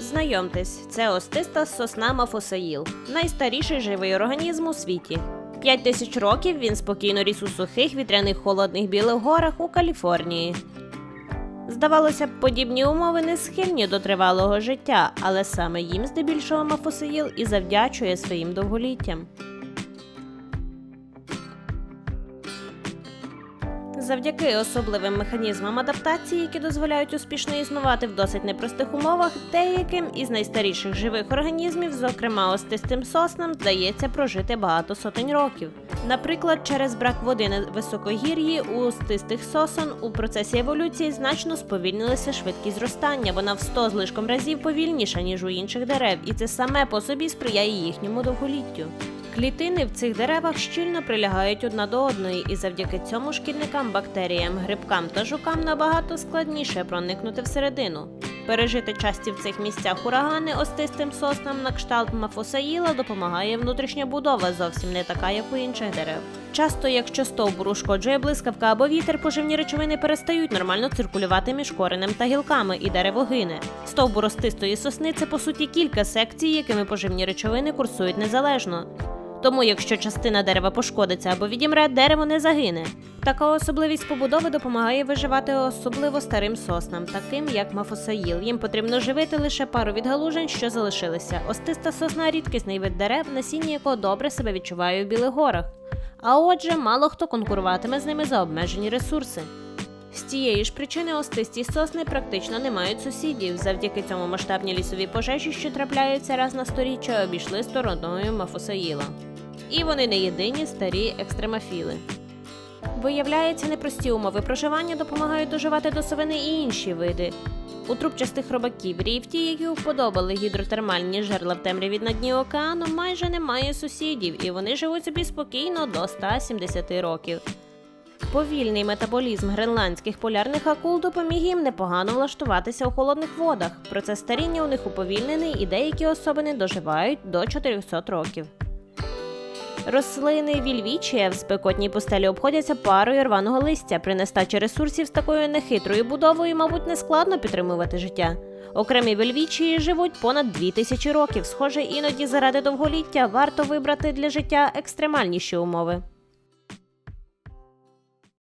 Знайомтесь, це остиста сосна Мафосаїл, найстаріший живий організм у світі. П'ять тисяч років він спокійно ріс у сухих вітряних холодних білих горах у Каліфорнії. Здавалося б, подібні умови не схильні до тривалого життя, але саме їм здебільшого Мафосаїл і завдячує своїм довголіттям. Завдяки особливим механізмам адаптації, які дозволяють успішно існувати в досить непростих умовах, деяким із найстаріших живих організмів, зокрема остистим соснам, вдається прожити багато сотень років. Наприклад, через брак води на високогір'ї у остистих сосон у процесі еволюції значно сповільнилася швидкість зростання. Вона в 100 з лишком разів повільніша, ніж у інших дерев, і це саме по собі сприяє їхньому довголіттю. Клітини в цих деревах щільно прилягають одна до одної, і завдяки цьому шкідникам, бактеріям, грибкам та жукам набагато складніше проникнути всередину. Пережити часті в цих місцях урагани остистим соснам на кшталт мафосаїла допомагає внутрішня будова, зовсім не така, як у інших дерев. Часто, якщо стовбур ушкоджує блискавка або вітер, поживні речовини перестають нормально циркулювати між коренем та гілками, і дерево гине. Стовбур остистої сосни це по суті кілька секцій, якими поживні речовини курсують незалежно. Тому, якщо частина дерева пошкодиться або відімре, дерево не загине. Така особливість побудови допомагає виживати особливо старим соснам, таким як мафосаїл. Їм потрібно живити лише пару відгалужень, що залишилися. Остиста сосна рідкісний вид дерев, насіння якого добре себе відчуває у білих горах. А отже, мало хто конкуруватиме з ними за обмежені ресурси. З цієї ж причини остисті сосни практично не мають сусідів. Завдяки цьому масштабні лісові пожежі, що трапляються раз на сторіччя, обійшли стороною Мафосаїла. І вони не єдині старі екстремофіли. Виявляється, непрості умови проживання допомагають доживати до совини і інші види. У трубчастих робаків ріфті, які вподобали гідротермальні жерла в темряві на дні океану, майже немає сусідів, і вони живуть собі спокійно до 170 років. Повільний метаболізм гренландських полярних акул допоміг їм непогано влаштуватися у холодних водах. Процес старіння у них уповільнений, і деякі особини доживають до 400 років. Рослини вільвічія в спекотній пустелі обходяться парою рваного листя. При нестачі ресурсів з такою нехитрою будовою, мабуть, не складно підтримувати життя. Окремі вельвічії живуть понад 2000 років. Схоже, іноді заради довголіття варто вибрати для життя екстремальніші умови.